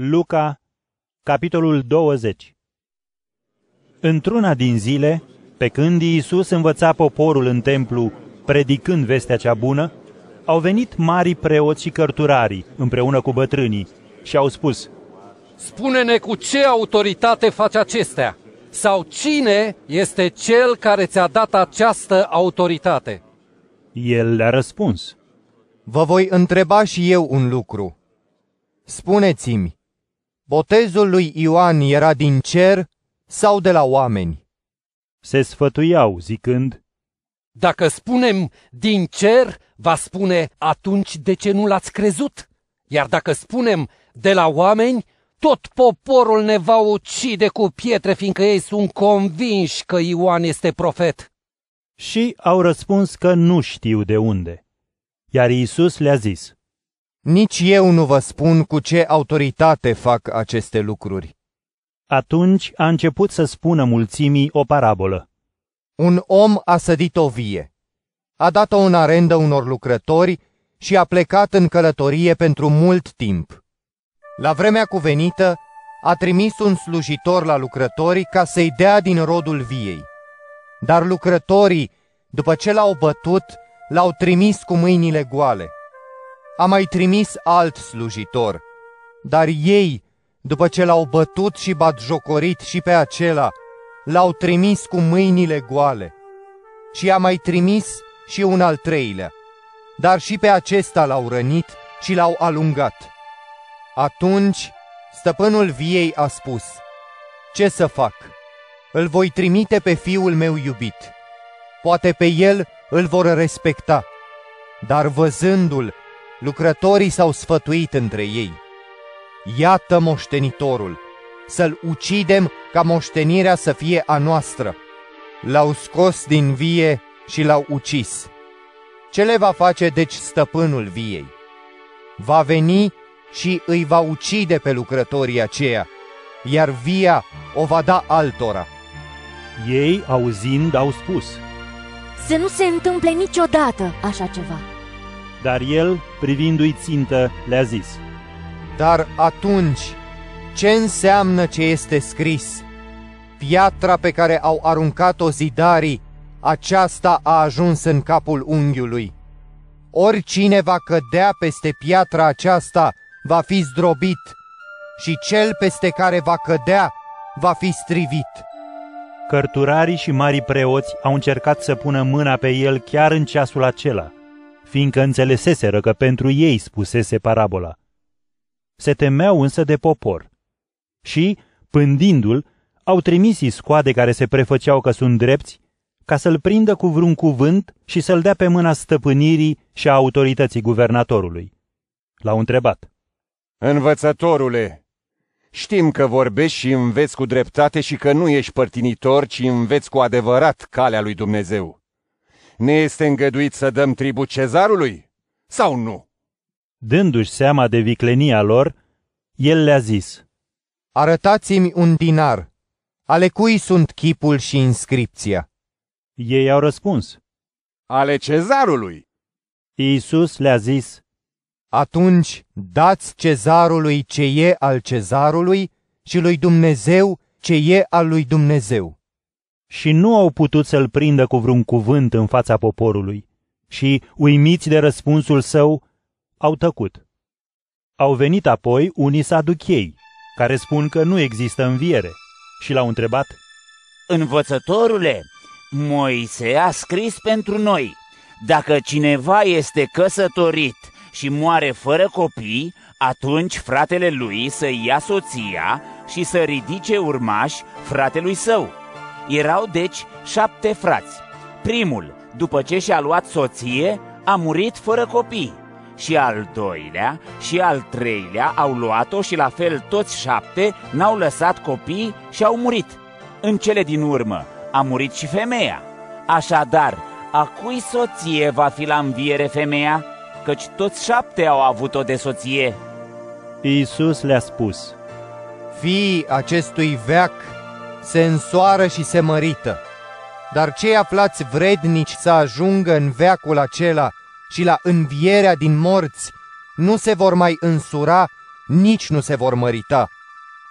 Luca, capitolul 20 Într-una din zile, pe când Iisus învăța poporul în templu, predicând vestea cea bună, au venit mari preoți și cărturarii împreună cu bătrânii și au spus, Spune-ne cu ce autoritate faci acestea? Sau cine este cel care ți-a dat această autoritate? El le-a răspuns, Vă voi întreba și eu un lucru. Spuneți-mi, botezul lui Ioan era din cer sau de la oameni? se sfătuiau zicând, Dacă spunem din cer, va spune atunci de ce nu l-ați crezut? Iar dacă spunem de la oameni, tot poporul ne va ucide cu pietre, fiindcă ei sunt convinși că Ioan este profet. și au răspuns că nu știu de unde. Iar Iisus le-a zis, Nici eu nu vă spun cu ce autoritate fac aceste lucruri. atunci a început să spună mulțimii o parabolă. Un om a sădit o vie, a dat-o în arendă unor lucrători și a plecat în călătorie pentru mult timp. La vremea cuvenită, a trimis un slujitor la lucrători ca să-i dea din rodul viei. Dar lucrătorii, după ce l-au bătut, l-au trimis cu mâinile goale. A mai trimis alt slujitor, dar ei, după ce l-au bătut și batjocorit și pe acela, l-au trimis cu mâinile goale. Și a mai trimis și un al treilea, dar și pe acesta l-au rănit și l-au alungat. Atunci, stăpânul viei a spus, Ce să fac? Îl voi trimite pe fiul meu iubit. Poate pe el îl vor respecta. Dar văzându-l, lucrătorii s-au sfătuit între ei. Iată moștenitorul, să-l ucidem ca moștenirea să fie a noastră. L-au scos din vie și l-au ucis. Ce le va face deci stăpânul viei? Va veni și îi va ucide pe lucrătorii aceia, iar via o va da altora. Ei, auzind, au spus, Să nu se întâmple niciodată așa ceva. Dar el, privindu-i țintă, le-a zis, Dar atunci, ce înseamnă ce este scris? Piatra pe care au aruncat-o zidarii, aceasta a ajuns în capul unghiului. Oricine va cădea peste piatra aceasta va fi zdrobit și cel peste care va cădea va fi strivit. Cărturarii și marii preoți au încercat să pună mâna pe el chiar în ceasul acela, fiindcă înțeleseseră că pentru ei spusese parabola. Se temeau însă de popor și, pândindu-l, au trimis iscoade care se prefăceau că sunt drepți, ca să-l prindă cu vreun cuvânt și să-l dea pe mâna stăpânirii și a autorității guvernatorului. L-au întrebat. Învățătorule, știm că vorbești și înveți cu dreptate și că nu ești părtinitor, ci înveți cu adevărat calea lui Dumnezeu. Ne este îngăduit să dăm tribut cezarului sau nu? Dându-și seama de viclenia lor, el le-a zis, Arătați-mi un dinar. Ale cui sunt chipul și inscripția? Ei au răspuns. Ale cezarului. Iisus le-a zis, Atunci dați cezarului ce e al cezarului și lui Dumnezeu ce e al lui Dumnezeu. Și nu au putut să-l prindă cu vreun cuvânt în fața poporului și, uimiți de răspunsul său, au tăcut. Au venit apoi unii saduchei, care spun că nu există înviere, și l-au întrebat, Învățătorule, Moise a scris pentru noi, dacă cineva este căsătorit și moare fără copii, atunci fratele lui să ia soția și să ridice urmași fratelui său. Erau deci șapte frați. Primul, după ce și-a luat soție, a murit fără copii. Și al doilea și al treilea au luat-o și la fel toți șapte n-au lăsat copii și au murit. În cele din urmă a murit și femeia. Așadar, a cui soție va fi la înviere femeia? Căci toți șapte au avut-o de soție. Iisus le-a spus, Fiii acestui veac se însoară și se mărită, dar cei aflați vrednici să ajungă în veacul acela și la învierea din morți nu se vor mai însura, nici nu se vor mărita,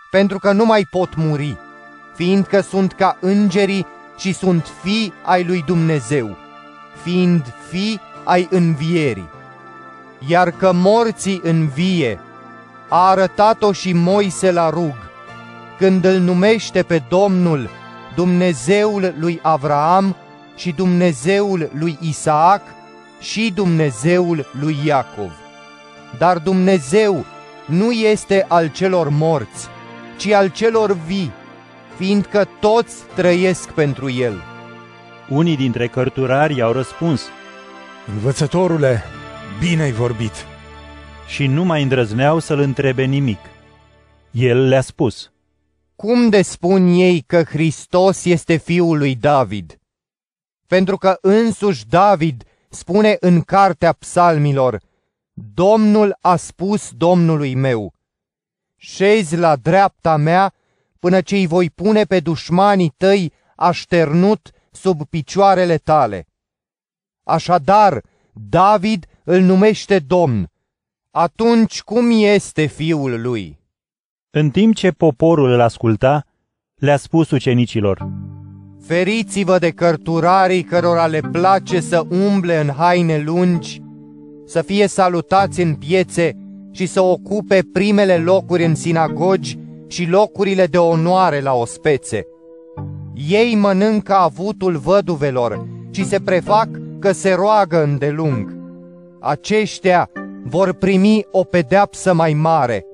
pentru că nu mai pot muri, fiindcă sunt ca îngerii și sunt fii ai lui Dumnezeu, fiind fii ai învierii. Iar că morții învie, a arătat-o și Moise la rug, când îl numește pe Domnul Dumnezeul lui Avraam și Dumnezeul lui Isaac și Dumnezeul lui Iacov. Dar Dumnezeu nu este al celor morți, ci al celor vii, fiindcă toți trăiesc pentru el. Unii dintre cărturari au răspuns Învățătorule, bine ai vorbit. și nu mai îndrăzneau să-l întrebe nimic. El le-a spus, Cum de spun ei că Hristos este fiul lui David? Pentru că însuși David spune în cartea psalmilor, Domnul a spus Domnului meu, șezi la dreapta mea până ce îi voi pune pe dușmanii tăi așternut sub picioarele tale. Așadar, David îl numește Domn. Atunci cum este fiul lui? În timp ce poporul îl asculta, le-a spus ucenicilor, Feriți-vă de cărturarii cărora le place să umble în haine lungi, să fie salutați în piețe și să ocupe primele locuri în sinagogi și locurile de onoare la ospețe. Ei mănâncă avutul văduvelor și se prefac că se roagă îndelung. Aceștia vor primi o pedeapsă mai mare.